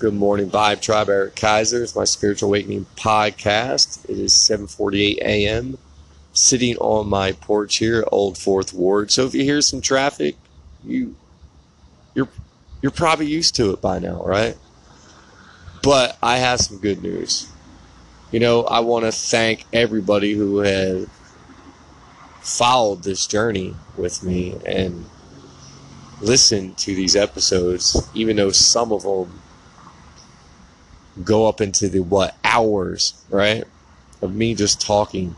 Good morning, Vibe Tribe. Eric Kaiser. It's my Spiritual Awakening podcast. It is 7:48 a.m. Sitting on my porch here, at Old Fourth Ward. So if you hear some traffic, you you're you're probably used to it by now, right? But I have some good news. You know, I want to thank everybody who has followed this journey with me and listened to these episodes, even though some of them go up into the what hours, right? Of me just talking.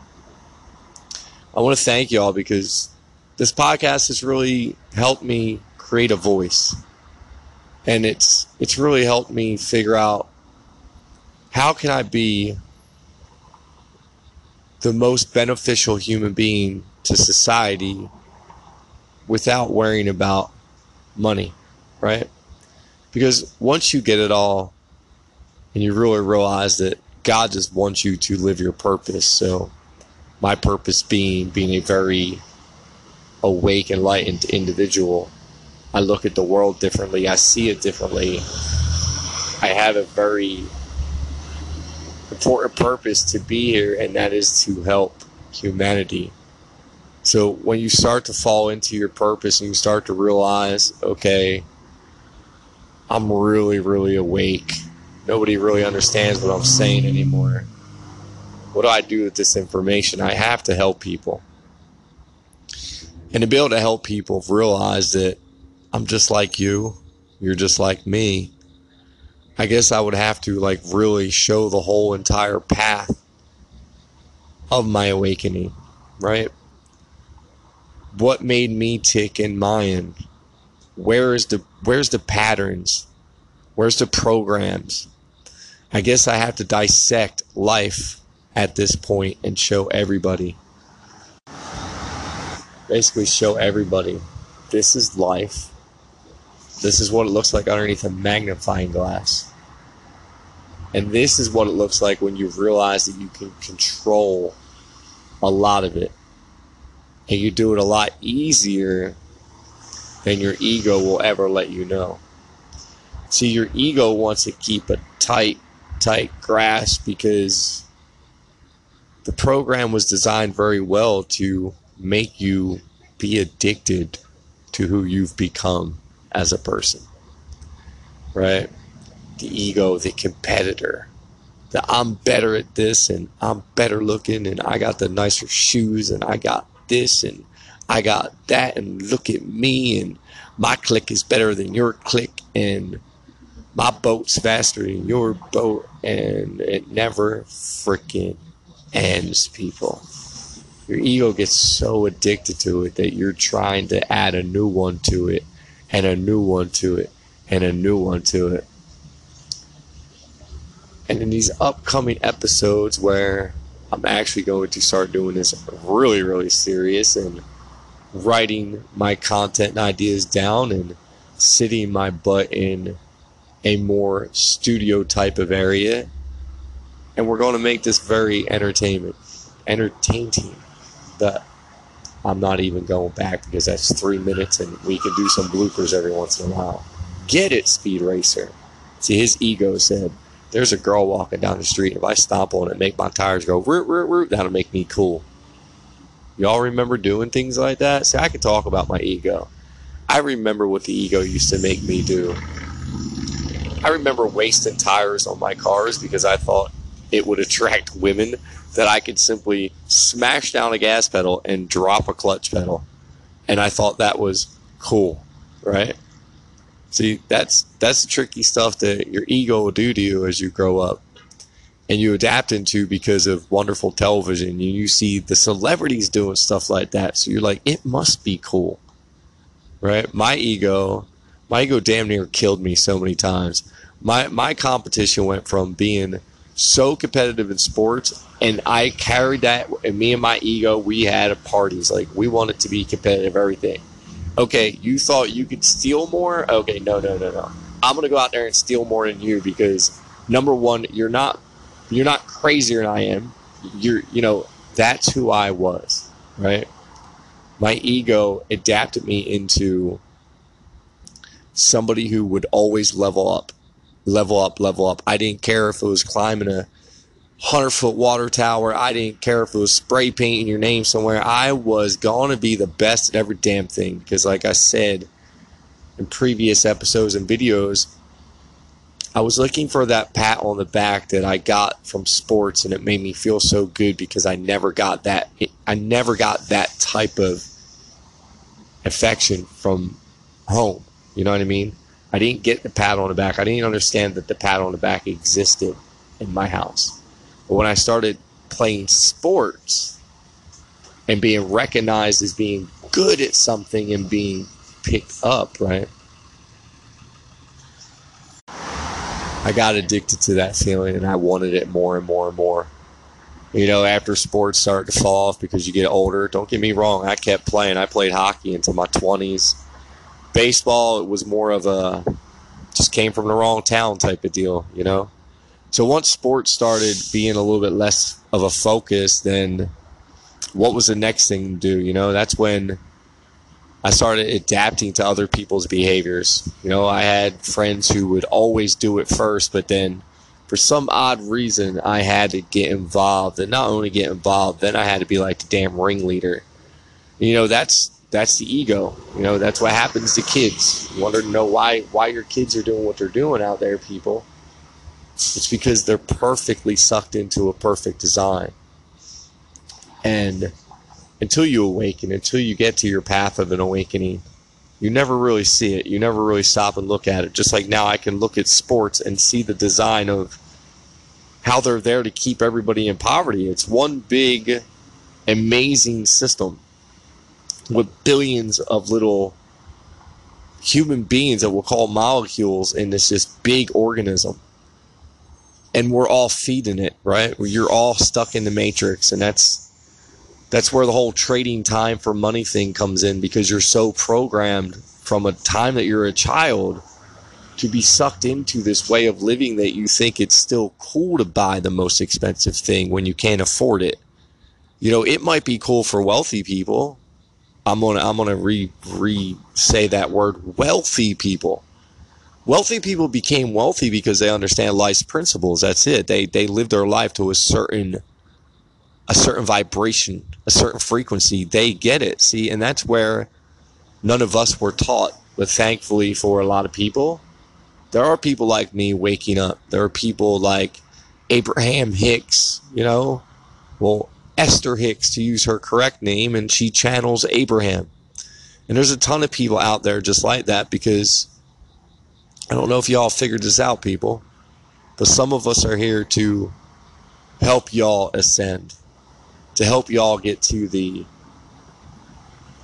I want to thank y'all because this podcast has really helped me create a voice. And it's it's really helped me figure out how can I be the most beneficial human being to society without worrying about money, right? Because once you get it all and you really realize that God just wants you to live your purpose. So, my purpose being being a very awake, enlightened individual. I look at the world differently. I see it differently. I have a very important purpose to be here, and that is to help humanity. So when you start to fall into your purpose and you start to realize, okay, I'm really, really awake. Nobody really understands what I'm saying anymore. What do I do with this information? I have to help people. And to be able to help people realize that I'm just like you, you're just like me. I guess I would have to like really show the whole entire path of my awakening, right? What made me tick in Mayan? Where is the where's the patterns? Where's the programs? I guess I have to dissect life at this point and show everybody. Basically show everybody this is life this is what it looks like underneath a magnifying glass. And this is what it looks like when you realize that you can control a lot of it. And you do it a lot easier than your ego will ever let you know. See, your ego wants to keep a tight, tight grasp because the program was designed very well to make you be addicted to who you've become as a person, right? The ego, the competitor, the I'm better at this and I'm better looking and I got the nicer shoes and I got this and I got that and look at me and my click is better than your click and my boat's faster than your boat and it never freaking ends people your ego gets so addicted to it that you're trying to add a new one to it and a new one to it and a new one to it. And in these upcoming episodes where I'm actually going to start doing this really, really serious and writing my content and ideas down and sitting my butt in a more studio type of area. And we're going to make this very entertainment, entertaining. The I'm not even going back because that's three minutes and we can do some bloopers every once in a while. Get it, Speed Racer. See, his ego said, There's a girl walking down the street. If I stomp on it, make my tires go root, root, root, that'll make me cool. Y'all remember doing things like that? See, I can talk about my ego. I remember what the ego used to make me do. I remember wasting tires on my cars because I thought it would attract women that I could simply smash down a gas pedal and drop a clutch pedal. And I thought that was cool, right? See, that's that's the tricky stuff that your ego will do to you as you grow up. And you adapt into because of wonderful television. And you see the celebrities doing stuff like that. So you're like, it must be cool. Right? My ego, my ego damn near killed me so many times. My my competition went from being so competitive in sports and I carried that and me and my ego we had parties like we wanted to be competitive everything. Okay you thought you could steal more? Okay no no no no. I'm gonna go out there and steal more than you because number one you're not you're not crazier than I am. You're you know that's who I was right? My ego adapted me into somebody who would always level up level up, level up. I didn't care if it was climbing a hundred foot water tower. I didn't care if it was spray painting your name somewhere. I was going to be the best at every damn thing because, like I said in previous episodes and videos, I was looking for that pat on the back that I got from sports, and it made me feel so good because I never got that. I never got that type of affection from home. You know what I mean? I didn't get the pat on the back. I didn't understand that the pat on the back existed in my house. But when I started playing sports and being recognized as being good at something and being picked up, right? I got addicted to that feeling and I wanted it more and more and more. You know, after sports started to fall off because you get older, don't get me wrong, I kept playing. I played hockey until my 20s. Baseball, it was more of a just came from the wrong town type of deal, you know? So once sports started being a little bit less of a focus, then what was the next thing to do? You know, that's when I started adapting to other people's behaviors. You know, I had friends who would always do it first, but then for some odd reason, I had to get involved, and not only get involved, then I had to be like the damn ringleader. You know, that's that's the ego. You know, that's what happens to kids. You wonder to know why why your kids are doing what they're doing out there, people. It's because they're perfectly sucked into a perfect design. And until you awaken, until you get to your path of an awakening, you never really see it. You never really stop and look at it. Just like now, I can look at sports and see the design of how they're there to keep everybody in poverty. It's one big, amazing system with billions of little human beings that we'll call molecules in this just big organism and we're all feeding it, right? You're all stuck in the matrix, and that's that's where the whole trading time for money thing comes in because you're so programmed from a time that you're a child to be sucked into this way of living that you think it's still cool to buy the most expensive thing when you can't afford it. You know, it might be cool for wealthy people. I'm gonna I'm gonna re re say that word wealthy people wealthy people became wealthy because they understand life's principles. That's it. They they live their life to a certain a certain vibration, a certain frequency. They get it. See, and that's where none of us were taught. But thankfully for a lot of people, there are people like me waking up. There are people like Abraham Hicks, you know, well, Esther Hicks to use her correct name, and she channels Abraham. And there's a ton of people out there just like that because I don't know if y'all figured this out, people, but some of us are here to help y'all ascend, to help y'all get to the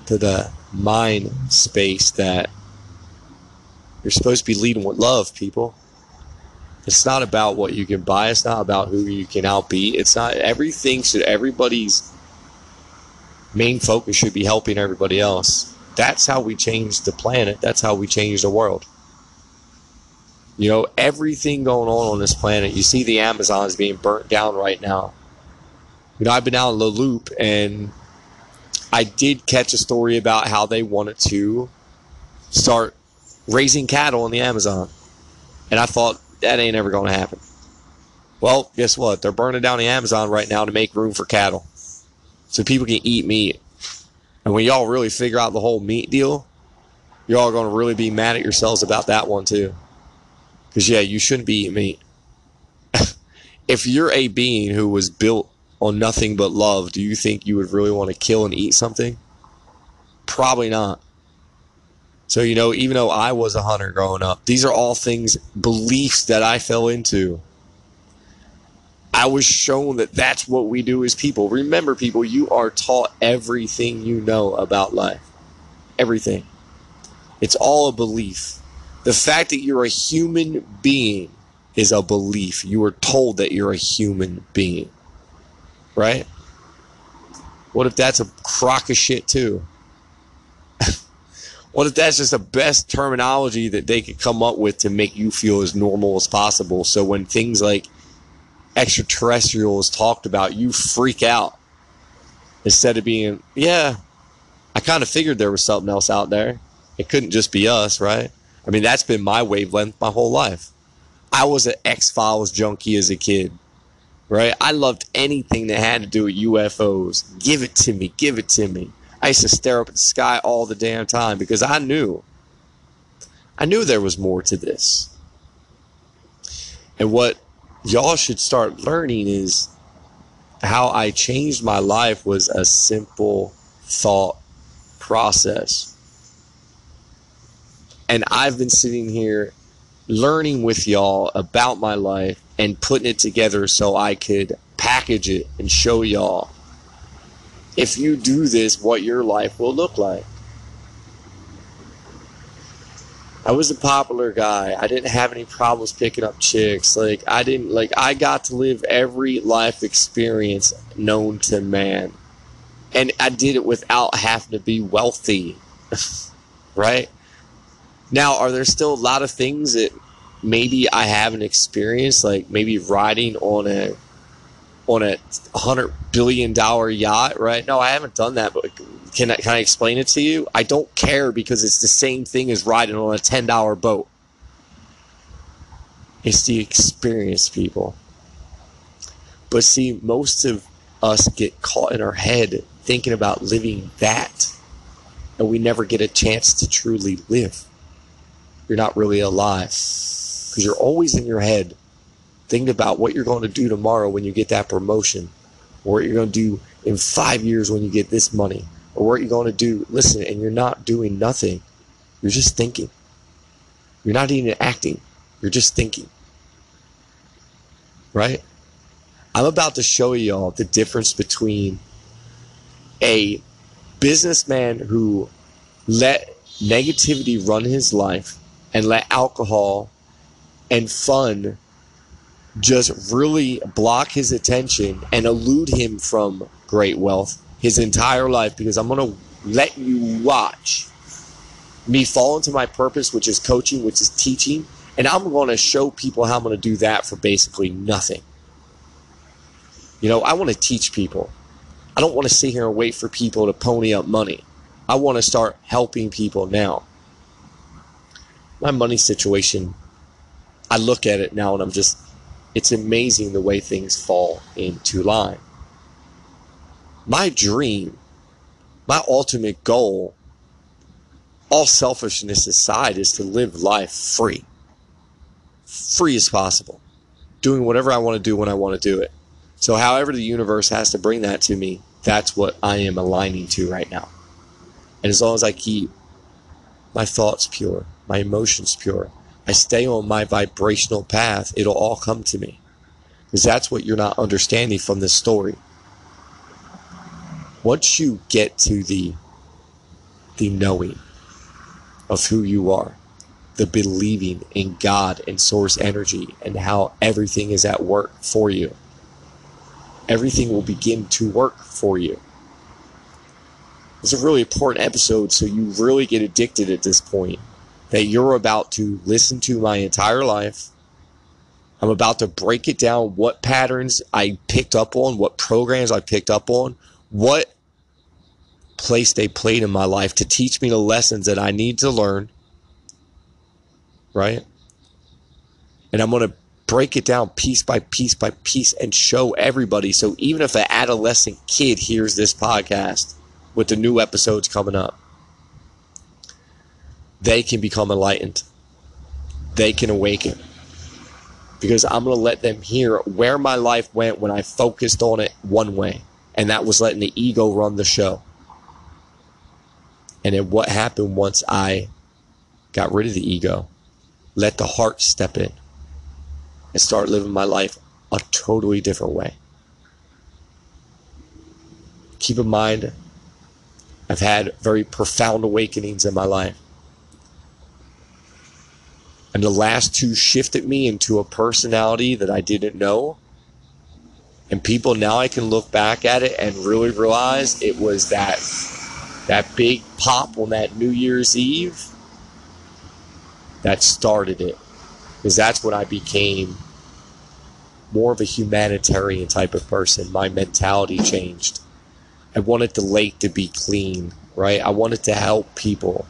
to the mind space that you're supposed to be leading with love, people. It's not about what you can buy. It's not about who you can outbeat. It's not everything should everybody's main focus should be helping everybody else. That's how we change the planet. That's how we change the world. You know, everything going on on this planet. You see the Amazons being burnt down right now. You know, I've been out in the loop and I did catch a story about how they wanted to start raising cattle in the Amazon. And I thought, that ain't ever going to happen. Well, guess what? They're burning down the Amazon right now to make room for cattle. So people can eat meat. And when y'all really figure out the whole meat deal, y'all going to really be mad at yourselves about that one too. Because, yeah, you shouldn't be eating meat. if you're a being who was built on nothing but love, do you think you would really want to kill and eat something? Probably not. So, you know, even though I was a hunter growing up, these are all things, beliefs that I fell into. I was shown that that's what we do as people. Remember, people, you are taught everything you know about life. Everything. It's all a belief. The fact that you're a human being is a belief. You are told that you're a human being. Right? What if that's a crock of shit too? If that's just the best terminology that they could come up with to make you feel as normal as possible? So when things like extraterrestrials talked about, you freak out instead of being, yeah, I kind of figured there was something else out there. It couldn't just be us, right? I mean, that's been my wavelength my whole life. I was an X Files junkie as a kid, right? I loved anything that had to do with UFOs. Give it to me, give it to me. I used to stare up at the sky all the damn time because I knew, I knew there was more to this. And what y'all should start learning is how I changed my life was a simple thought process. And I've been sitting here learning with y'all about my life and putting it together so I could package it and show y'all if you do this, what your life will look like. I was a popular guy. I didn't have any problems picking up chicks. Like I didn't like I got to live every life experience known to man. And I did it without having to be wealthy. right? Now, are there still a lot of things that maybe I haven't experienced like maybe riding on a on a hundred billion dollar yacht, right? No, I haven't done that, but can I, can I explain it to you? I don't care because it's the same thing as riding on a ten dollar boat. It's the experience, people. But see, most of us get caught in our head thinking about living that, and we never get a chance to truly live. You're not really alive because you're always in your head thinking about what you're going to do tomorrow when you get that promotion, or what you're going to do in five years when you get this money, or what you're going to do. Listen, and you're not doing nothing. You're just thinking. You're not even acting. You're just thinking. Right? I'm about to show y'all the difference between a businessman who let negativity run his life and let alcohol and fun just really block his attention and elude him from great wealth his entire life because I'm going to let you watch me fall into my purpose, which is coaching, which is teaching, and I'm going to show people how I'm going to do that for basically nothing. You know, I want to teach people. I don't want to sit here and wait for people to pony up money. I want to start helping people now. My money situation, I look at it now and I'm just, it's amazing the way things fall into line. My dream, my ultimate goal, all selfishness aside, is to live life free. Free as possible. Doing whatever I want to do when I want to do it. So, however, the universe has to bring that to me, that's what I am aligning to right now. And as long as I keep my thoughts pure, my emotions pure, I stay on my vibrational path, it'll all come to me. Because that's what you're not understanding from this story. Once you get to the the knowing of who you are, the believing in God and source energy and how everything is at work for you. Everything will begin to work for you. It's a really important episode, so you really get addicted at this point that you're about to listen to my entire life. I'm about to break it down what patterns I picked up on, what programs I picked up on, what place they played in my life to teach me the lessons that I need to learn. Right? And I'm going to break it down piece by piece by piece and show everybody. So even if an adolescent kid hears this podcast, with the new episodes coming up. They can become enlightened. They can awaken. Because I'm going to let them hear where my life went when I focused on it one way. And that was letting the ego run the show. And then what happened once I got rid of the ego, let the heart step in, and start living my life a totally different way. Keep in mind, I've had very profound awakenings in my life. And the last two shifted me into a personality that I didn't know. And people now I can look back at it and really realize it was that that big pop on that New Year's Eve that started it. Because that's when I became more of a humanitarian type of person. My mentality changed. I wanted the lake to be clean, right? I wanted to help people.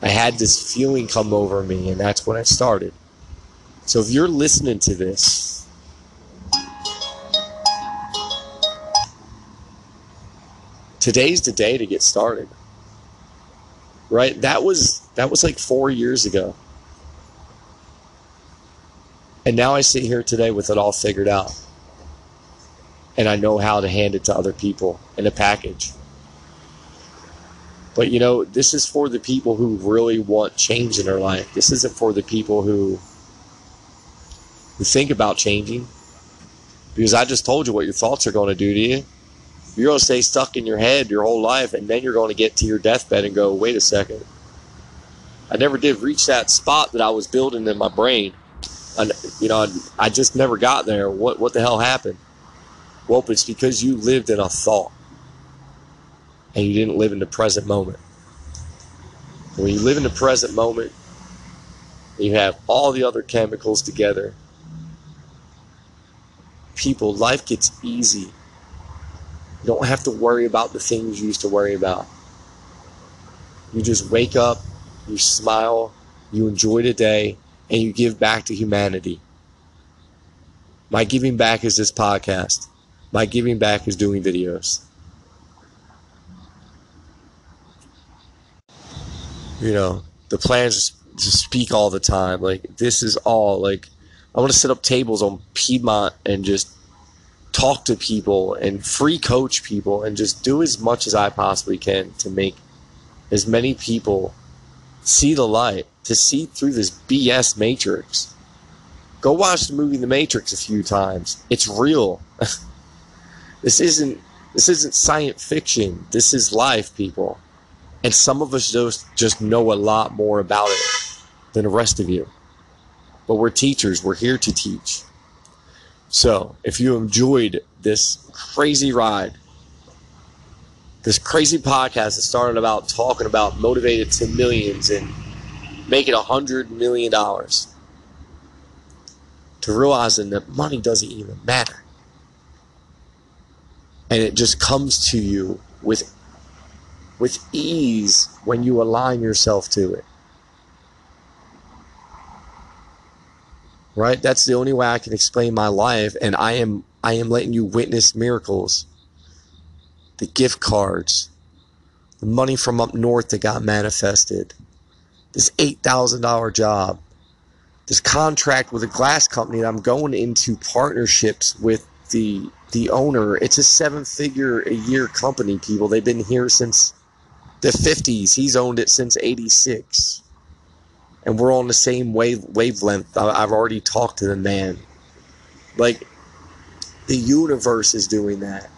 I had this feeling come over me, and that's when I started. So if you're listening to this, today's the day to get started. Right? That was that was like 4 years ago. And now I sit here today with it all figured out. And I know how to hand it to other people in a package. But you know, this is for the people who really want change in their life. This isn't for the people who who think about changing. Because I just told you what your thoughts are going to do to you. You're going to stay stuck in your head your whole life, and then you're going to get to your deathbed and go, wait a second. I never did reach that spot that I was building in my brain. And, you know, I just never got there. What, what the hell happened? Well, it's because you lived in a thought and you didn't live in the present moment. When you live in the present moment, you have all the other chemicals together. People, life gets easy. You don't have to worry about the things you used to worry about. You just wake up, you smile, you enjoy the day, and you give back to humanity. My giving back is this podcast. My giving back is doing videos. You know, the plans to speak all the time. Like, this is all, like, I want to set up tables on Piedmont and just talk to people and free coach people and just do as much as I possibly can to make as many people see the light, to see through this BS matrix. Go watch the movie The Matrix a few times. It's real. this isn't this isn't science fiction. This is life, people. And some of us just just know a lot more about it than the rest of you. But we're teachers. We're here to teach. So, if you enjoyed this crazy ride, this crazy podcast that started about talking about motivated to millions and making a hundred million dollars, to realizing that money doesn't even matter. And it just comes to you with with ease when you align yourself to it. right? That's the only way i can explain my life and i am i am letting you witness miracles. The gift cards the money from up north that got manifested this $8000 job this contract with a glass company that i'm going into partnerships with the the owner. It's a seven figure a year company people. They've been here since the 50s he's owned it since 86 and we're on the same wave wavelength. I, have already talked to the man. Like the universe is doing that.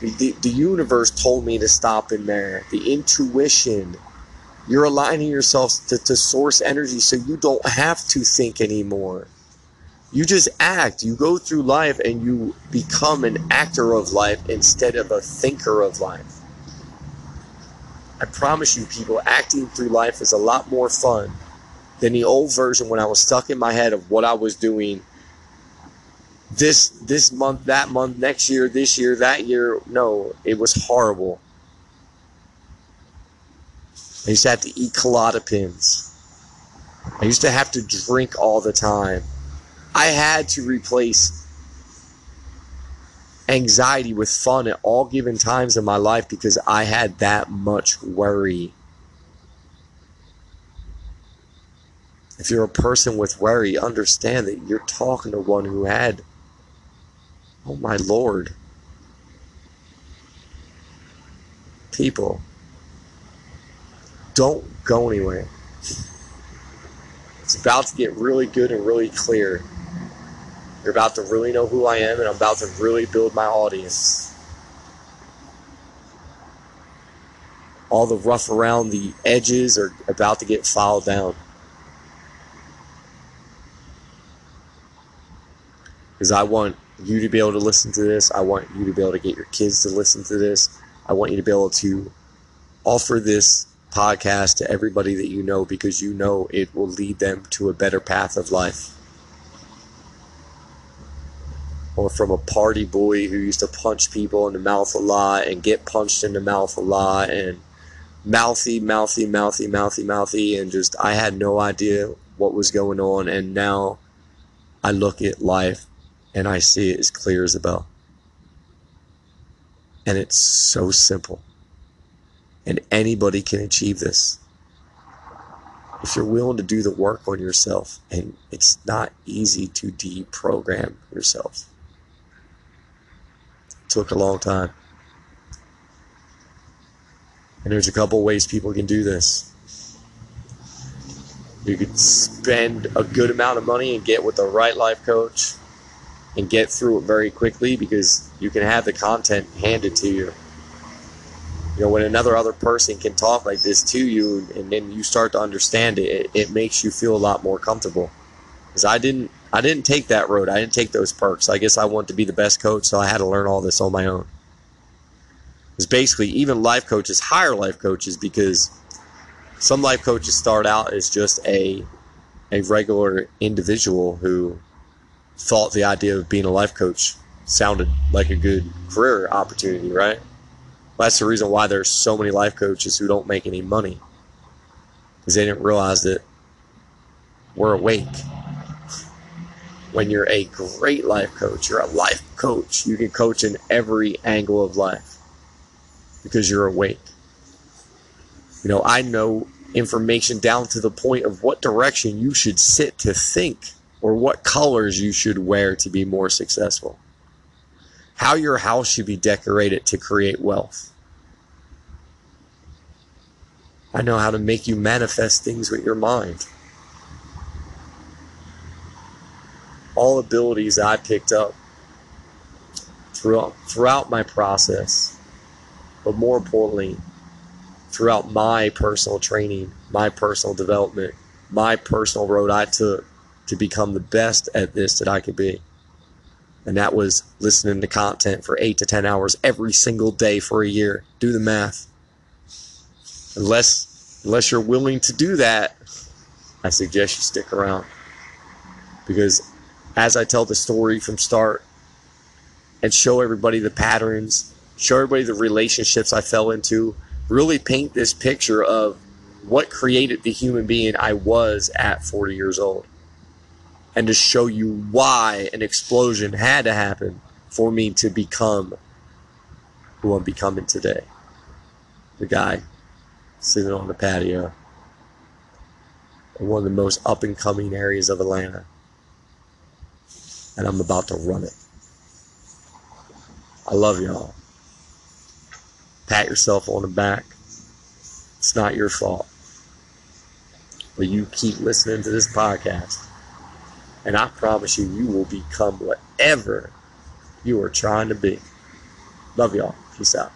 The, the, the universe told me to stop in there. The intuition. You're aligning yourself to, to source energy so you don't have to think anymore. You just act. You go through life and you become an actor of life instead of a thinker of life. I promise you, people, acting through life is a lot more fun than the old version when I was stuck in my head of what I was doing this this month, that month, next year, this year, that year. No, it was horrible. I used to have to eat Klonopins. I used to have to drink all the time. I had to replace anxiety with fun at all given times in my life because I had that much worry. If you're a person with worry, understand that you're talking to one who had, oh my lord, people, don't go anywhere. It's about to get really good and really clear. You're about to really know who I am, and I'm about to really build my audience. All the rough around the edges are about to get filed down. Because I want you to be able to listen to this. I want you to be able to get your kids to listen to this. I want you to be able to offer this podcast to everybody that you know because you know it will lead them to a better path of life or from a party boy who used to punch people in the mouth a lot and get punched in the mouth a lot and mouthy, mouthy, mouthy, mouthy, mouthy, and just I had no idea what was going on, and now I look at life and I see it as clear as a bell. And it's so simple. And anybody can achieve this. If you're willing to do the work on yourself, and it's not easy to deprogram yourself. Took a long time. And there's a couple ways people can do this. You could spend a good amount of money and get with the right life coach and get through it very quickly because you can have the content handed to you. You know, when another other person can talk like this to you and then you start to understand it, it, it makes you feel a lot more comfortable. Because I didn't I didn't take that road. I didn't take those perks. I guess I wanted to be the best coach, so I had to learn all this on my own. It's basically even life coaches hire life coaches because some life coaches start out as just a a regular individual who thought the idea of being a life coach sounded like a good career opportunity, right? That's the reason why there's so many life coaches who don't make any money because they didn't realize that we're awake. When you're a great life coach, you're a life coach. You can coach in every angle of life because you're awake. You know, I know information down to the point of what direction you should sit to think or what colors you should wear to be more successful. How your house should be decorated to create wealth. I know how to make you manifest things with your mind. All abilities I picked up throughout, throughout my process but more importantly, throughout my personal training, my personal development, my personal road I took to become the best at this that I could be. And that was listening to content for eight to 10 hours every single day for a year. Do the math. Unless, unless you're willing to do that, I suggest you stick around. Because as I tell the story from start and show everybody the patterns show everybody the relationships I fell into, really paint this picture of what created the human being I was at 40 years old. And to show you why an explosion had to happen for me to become who I'm becoming today. The guy sitting on the patio in one of the most up and coming areas of Atlanta. And I'm about to run it. I love y'all pat yourself on the back. It's not your fault. But you keep listening to this podcast. And I promise you, you will become whatever you are trying to be. Love y'all. Peace out.